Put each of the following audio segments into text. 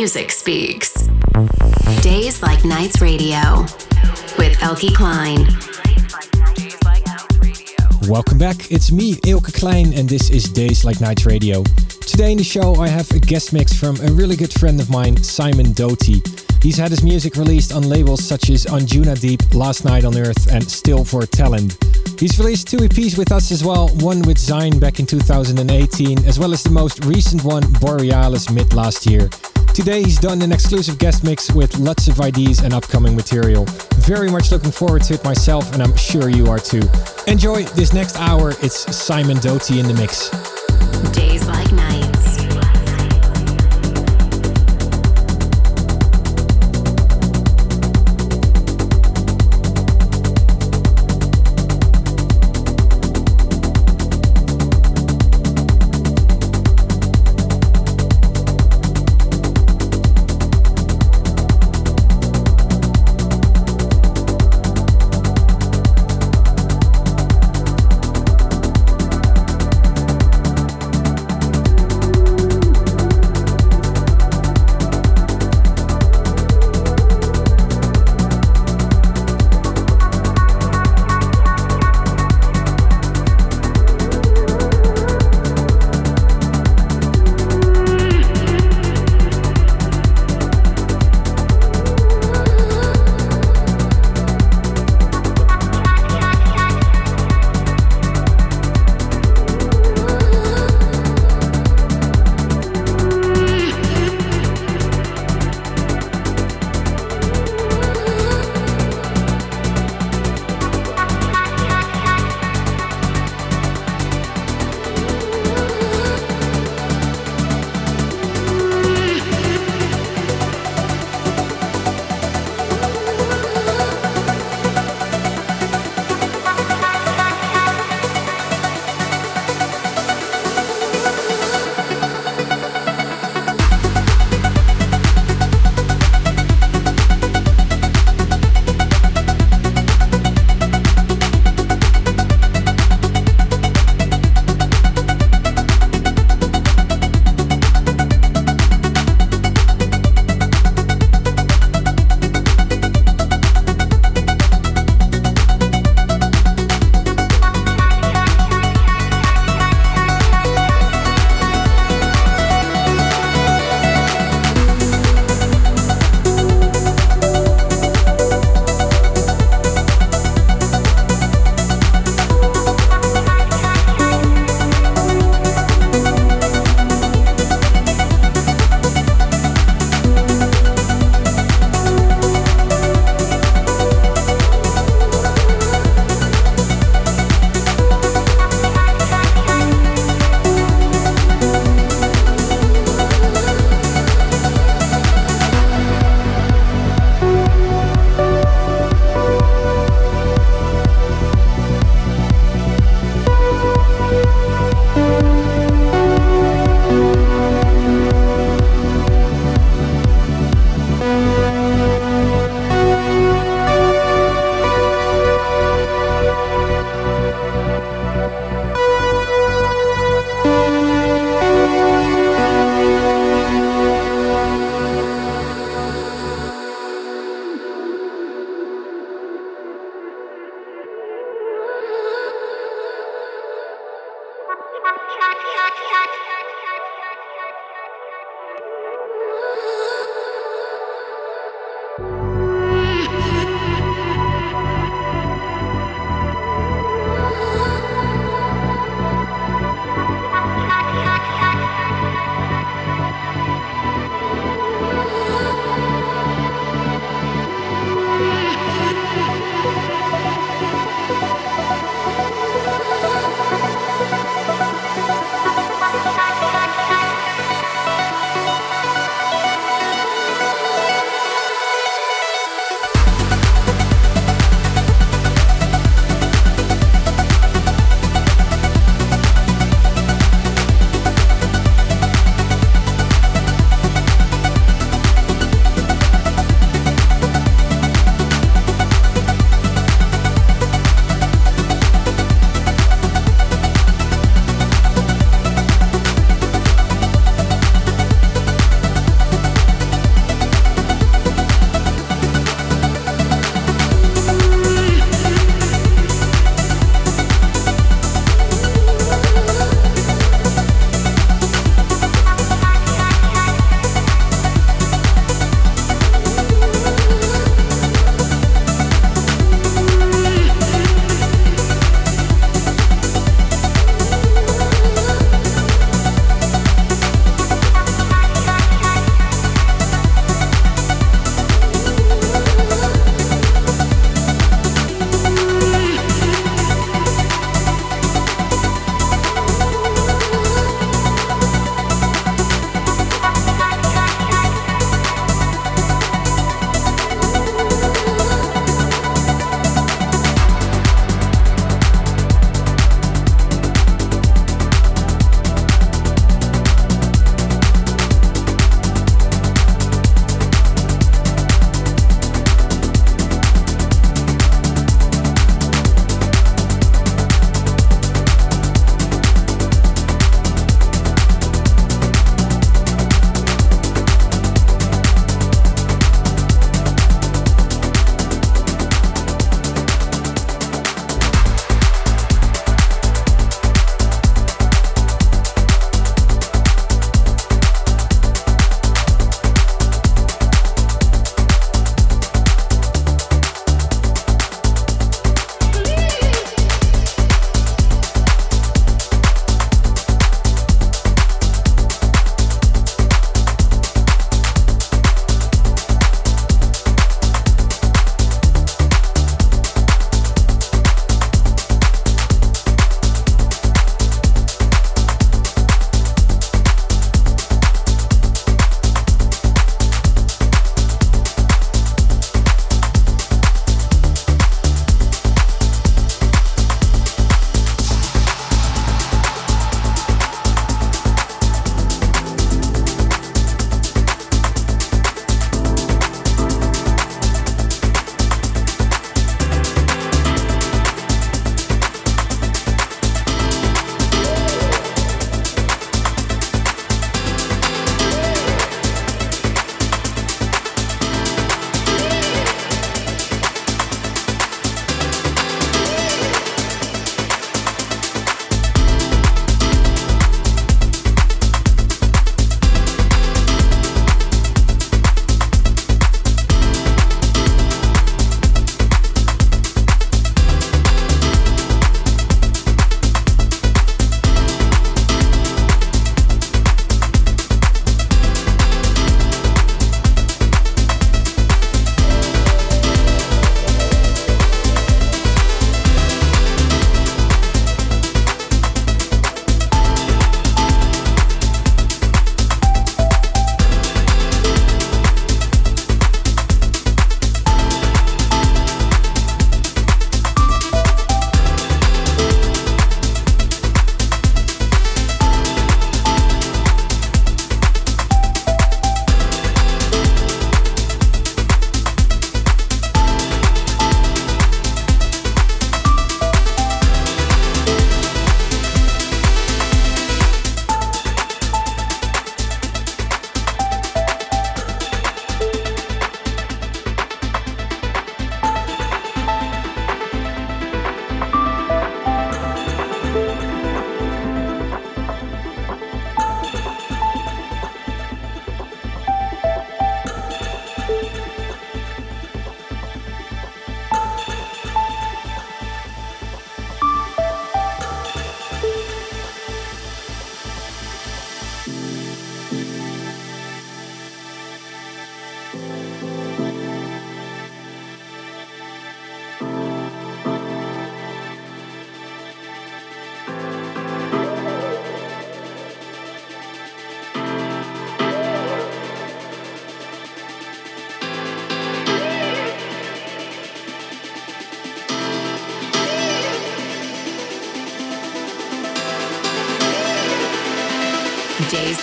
music speaks. Days Like Nights Radio with Eelke Kleijn. Welcome back. It's me, Eelke Kleijn, and this is Days Like Nights Radio. Today in the show, I have a guest mix from a really good friend of mine, Simon Doty. He's had his music released on labels such as Anjunadeep, Last Night on Earth, and Stil vor Talent. He's released two EPs with us as well, one with Zine back in 2018, as well as the most recent one, Borealis, mid last year. Today he's done an exclusive guest mix with lots of IDs and upcoming material. Very much looking forward to it myself, and I'm sure you are too. Enjoy this next hour, it's Simon Doty in the mix. Days like nights.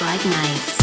Like Nights.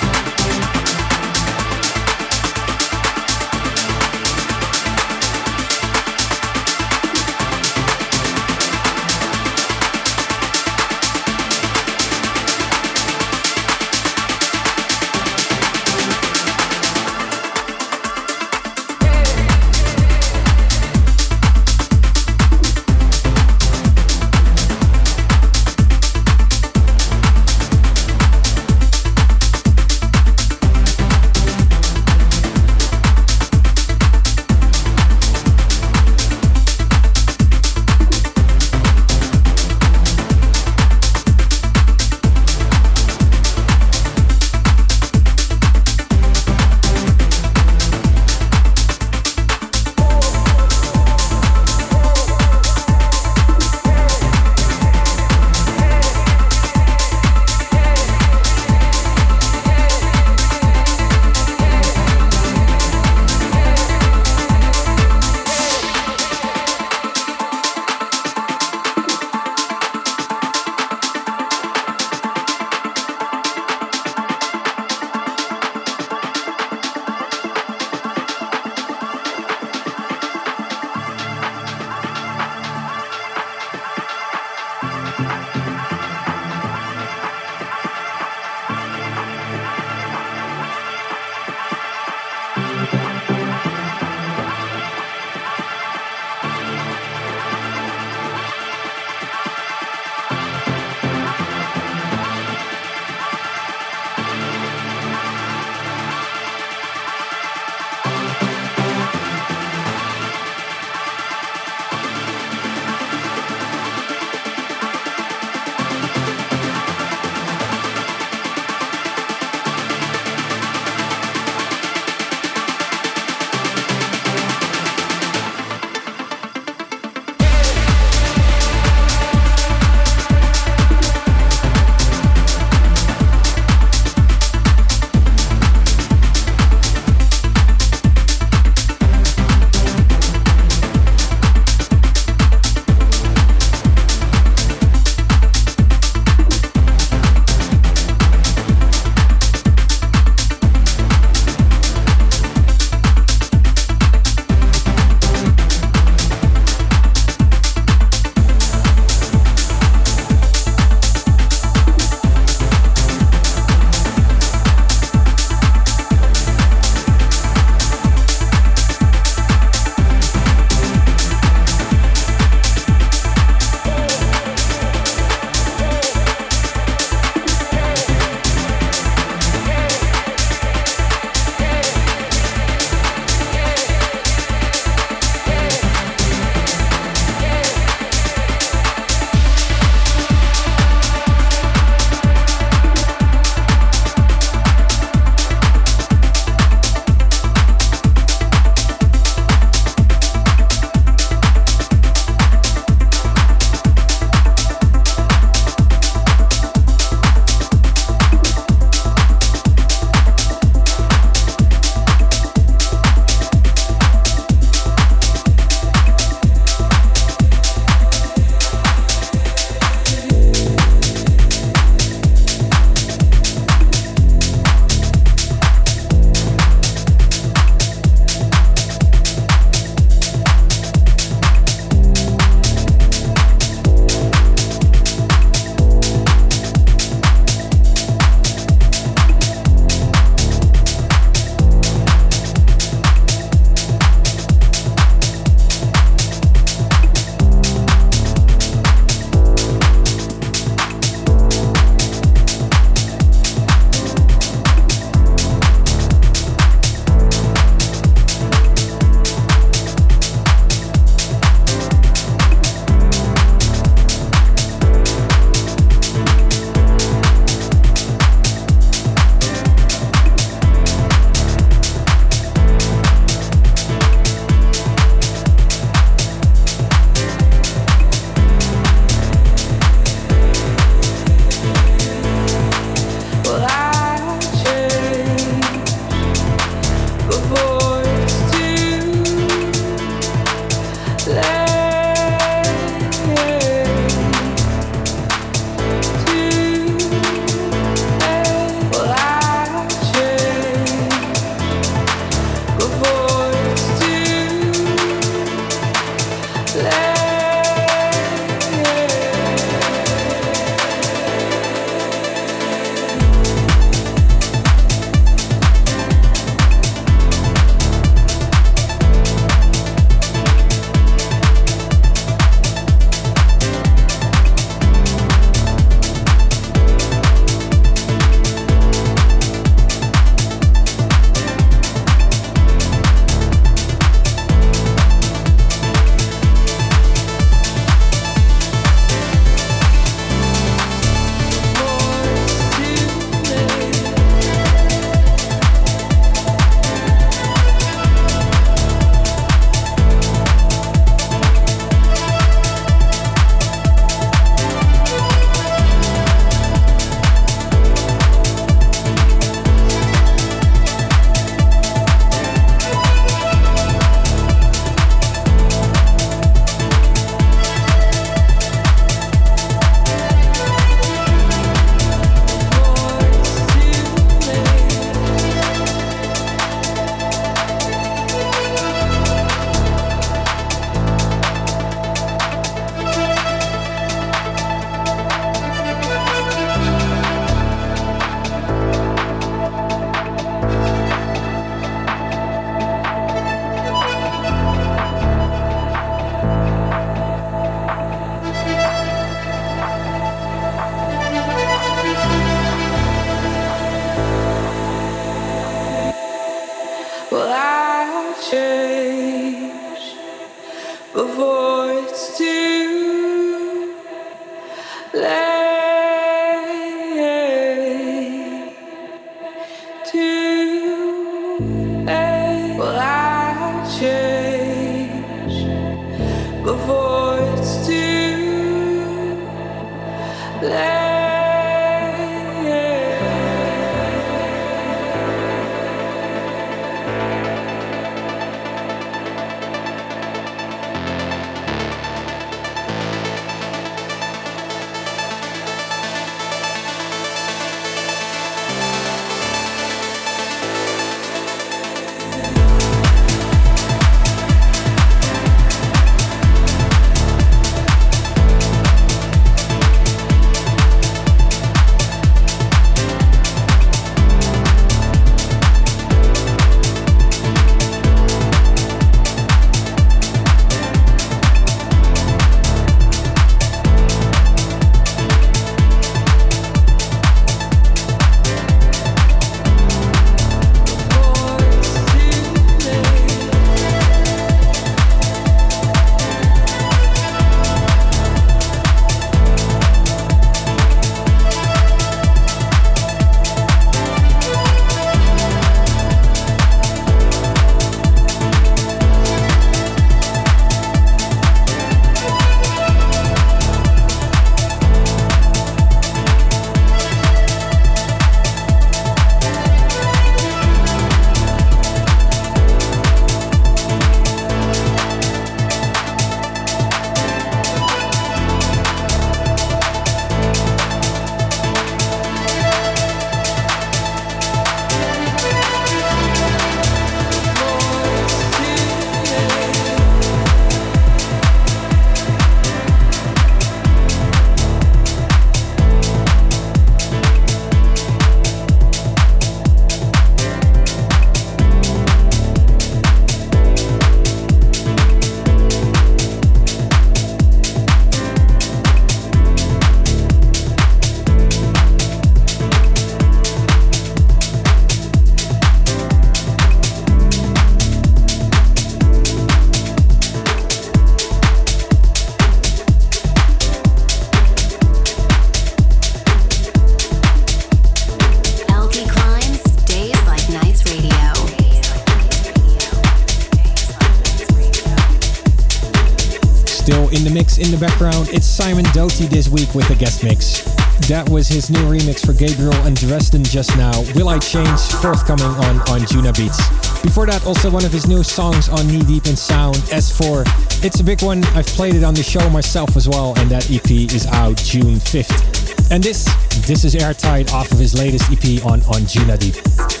Background, it's Simon Doty this week with a guest mix. That was his new remix for Gabriel and Dresden just now. Will I Change, forthcoming on Anjunabeats. Before that, also one of his new songs on Knee Deep in Sound, S4. It's a big one. I've played it on the show myself as well, and that EP is out June 5th. And this, this is Airtight off of his latest EP on Anjunadeep. great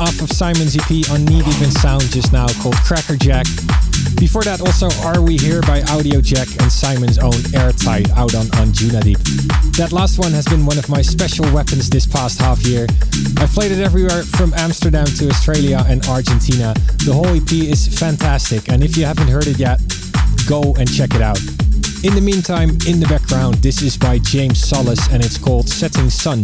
off of Simon's EP on Need Even Sound just now called Crackerjack. Before that, also Are We Here by Audiojack and Simon's own Airtight out on Anjunadeep. That last one has been one of my special weapons this past half year. I've played it everywhere from Amsterdam to Australia and Argentina. The whole EP is fantastic, and if you haven't heard it yet, go and check it out. In the meantime, in the background, this is by James Solis and it's called Setting Sun.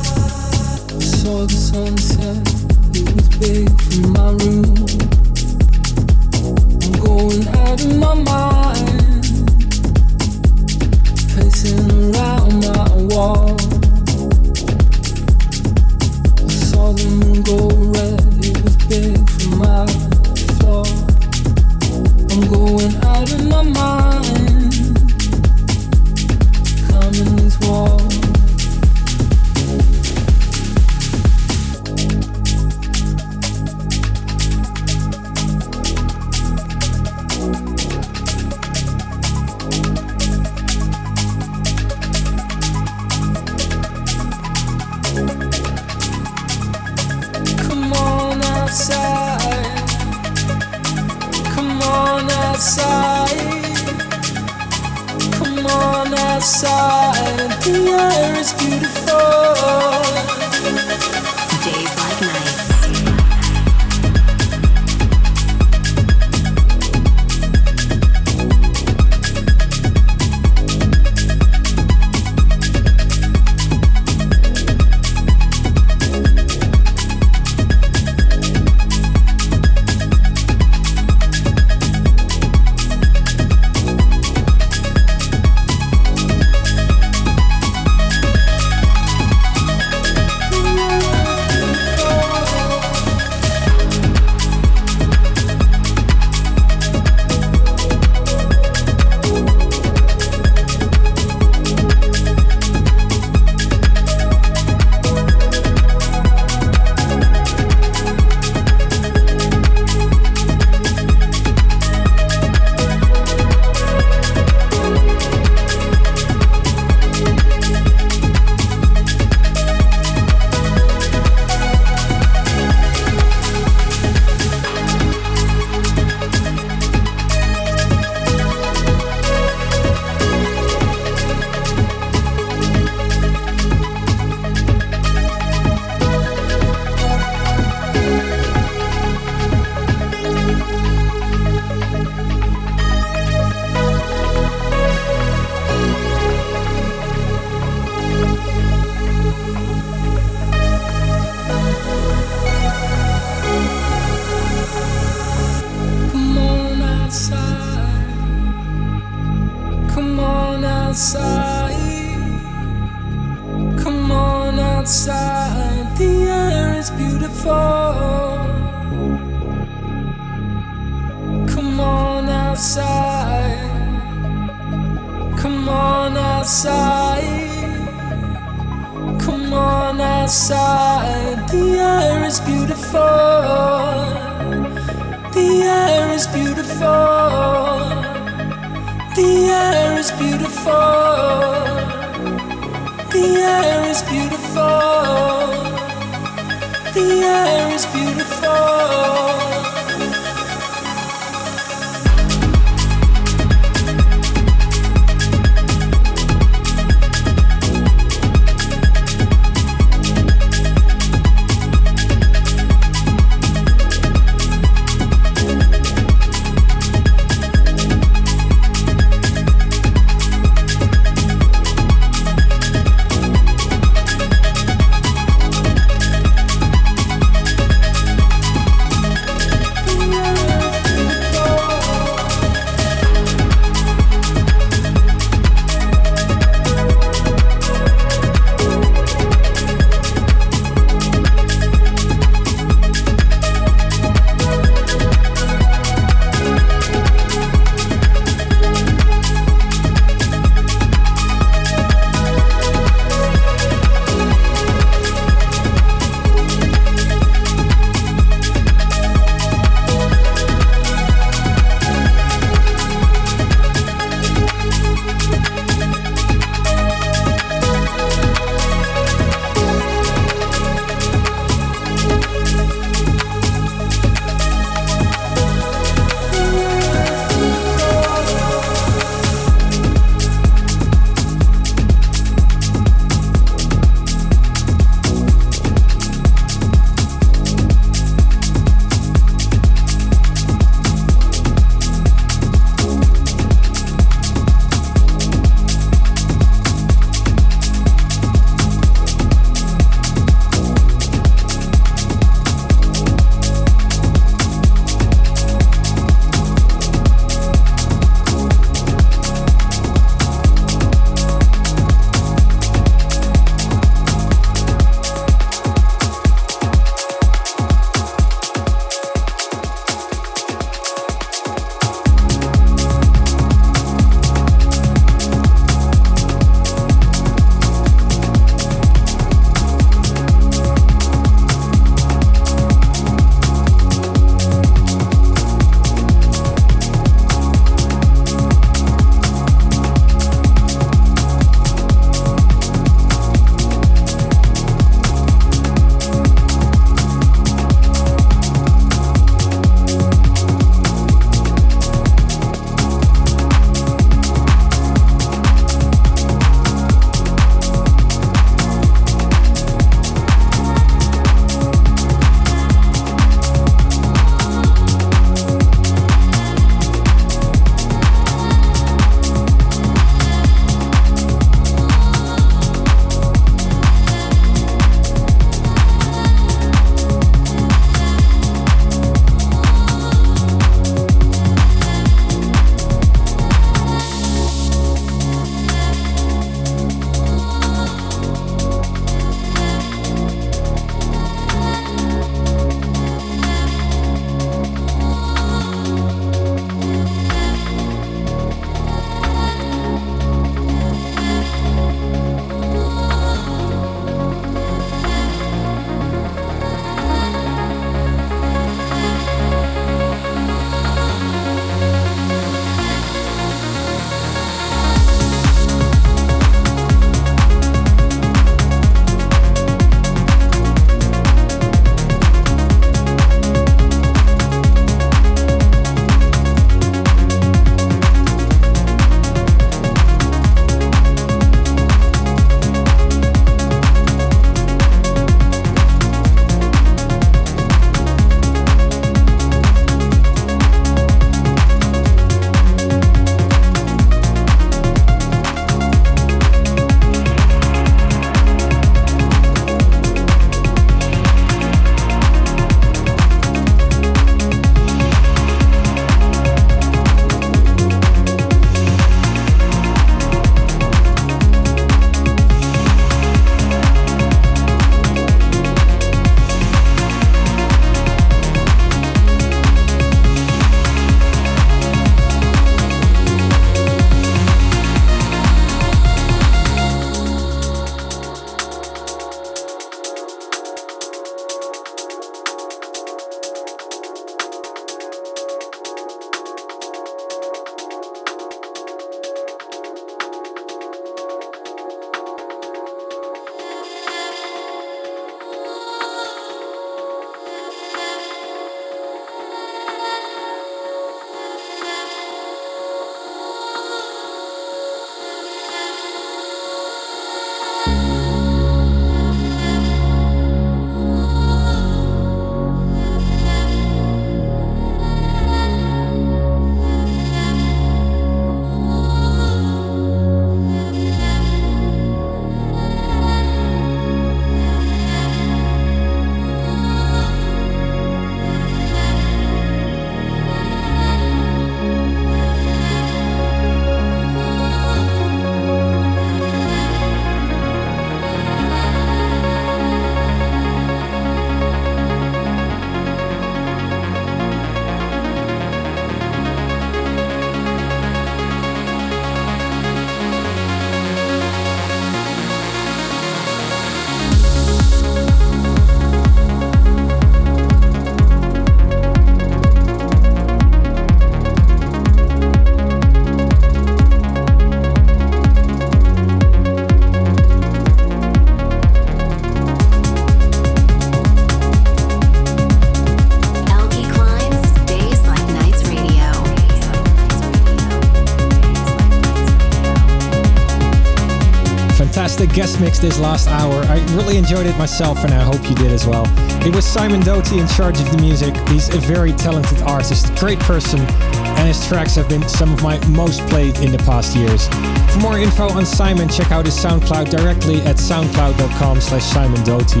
This last hour. I really enjoyed it myself and I hope you did as well. It was Simon Doty in charge of the music. He's a very talented artist, great person, and his tracks have been some of my most played in the past years. For more info on Simon, check out his SoundCloud directly at soundcloud.com slash Simon Doty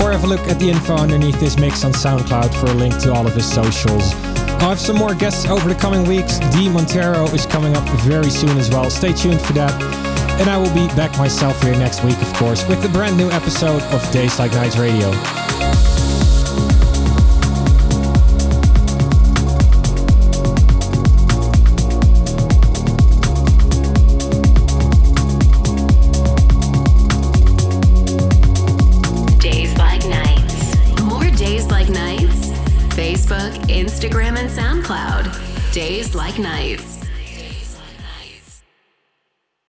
or have a look at the info underneath this mix on SoundCloud for a link to all of his socials. I'll have some more guests over the coming weeks. D Montero is coming up very soon as well. Stay tuned for that. And I will be back myself here next week, of course, with a brand new episode of Days Like Nights Radio.